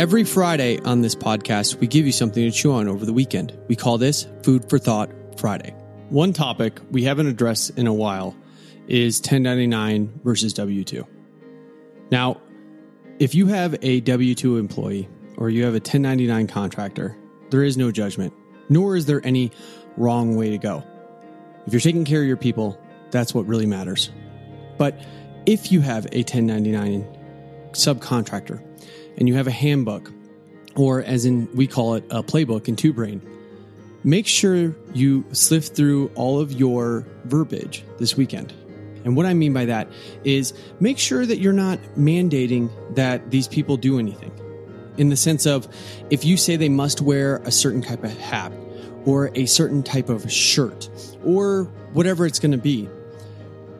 Every Friday on this podcast, we give you something to chew on over the weekend. We call this Food for Thought Friday. One topic we haven't addressed in a while is 1099 versus W 2. Now, if you have a W 2 employee or you have a 1099 contractor, there is no judgment, nor is there any wrong way to go. If you're taking care of your people, that's what really matters. But if you have a 1099 subcontractor and you have a handbook, or as in we call it a playbook in TwoBrain, make sure you sift through all of your verbiage this weekend. And what I mean by that is make sure that you're not mandating that these people do anything. In the sense of if you say they must wear a certain type of hat or a certain type of shirt or whatever it's going to be,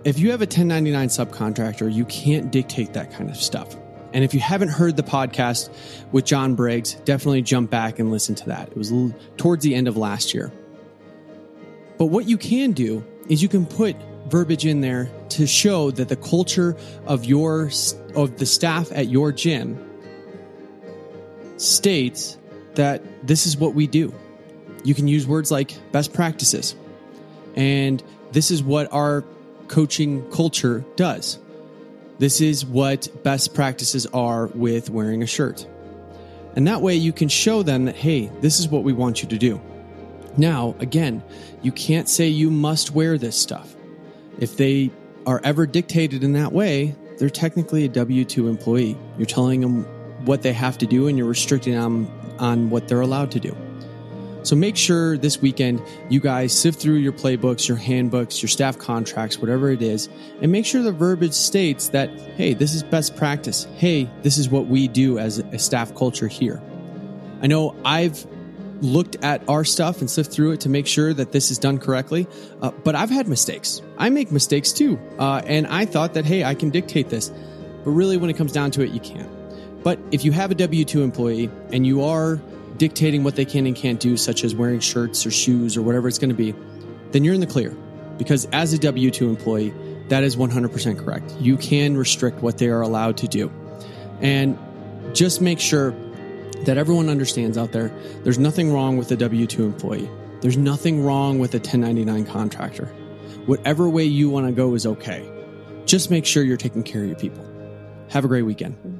if you have a 1099 subcontractor, you can't dictate that kind of stuff. And if you haven't heard the podcast with John Briggs, definitely jump back and listen to that. It was towards the end of last year. But what you can do is you can put verbiage in there to show that the culture of your of the staff at your gym states that this is what we do. You can use words like best practices. And this is what our coaching culture does. This is what best practices are with wearing a shirt. And that way you can show them that, hey, this is what we want you to do. Now, again, you can't say you must wear this stuff. If they are ever dictated in that way, they're technically a W 2 employee. You're telling them what they have to do and you're restricting them on what they're allowed to do. So make sure this weekend you guys sift through your playbooks, your handbooks, your staff contracts, whatever it is, and make sure the verbiage states that, hey, this is best practice. Hey, this is what we do as a staff culture here. I know I've looked at our stuff and sift through it to make sure that this is done correctly. Uh, but I've had mistakes. I make mistakes too. Uh, and I thought that, hey, I can dictate this. But really, when it comes down to it, you can't. But if you have a W 2 employee and you are dictating what they can and can't do, such as wearing shirts or shoes or whatever it's going to be, then you're in the clear. Because as a W 2 employee, that is 100% correct. You can restrict what they are allowed to do. And just make sure that everyone understands out there there's nothing wrong with a W 2 employee, there's nothing wrong with a 1099 contractor. Whatever way you want to go is okay. Just make sure you're taking care of your people. Have a great weekend.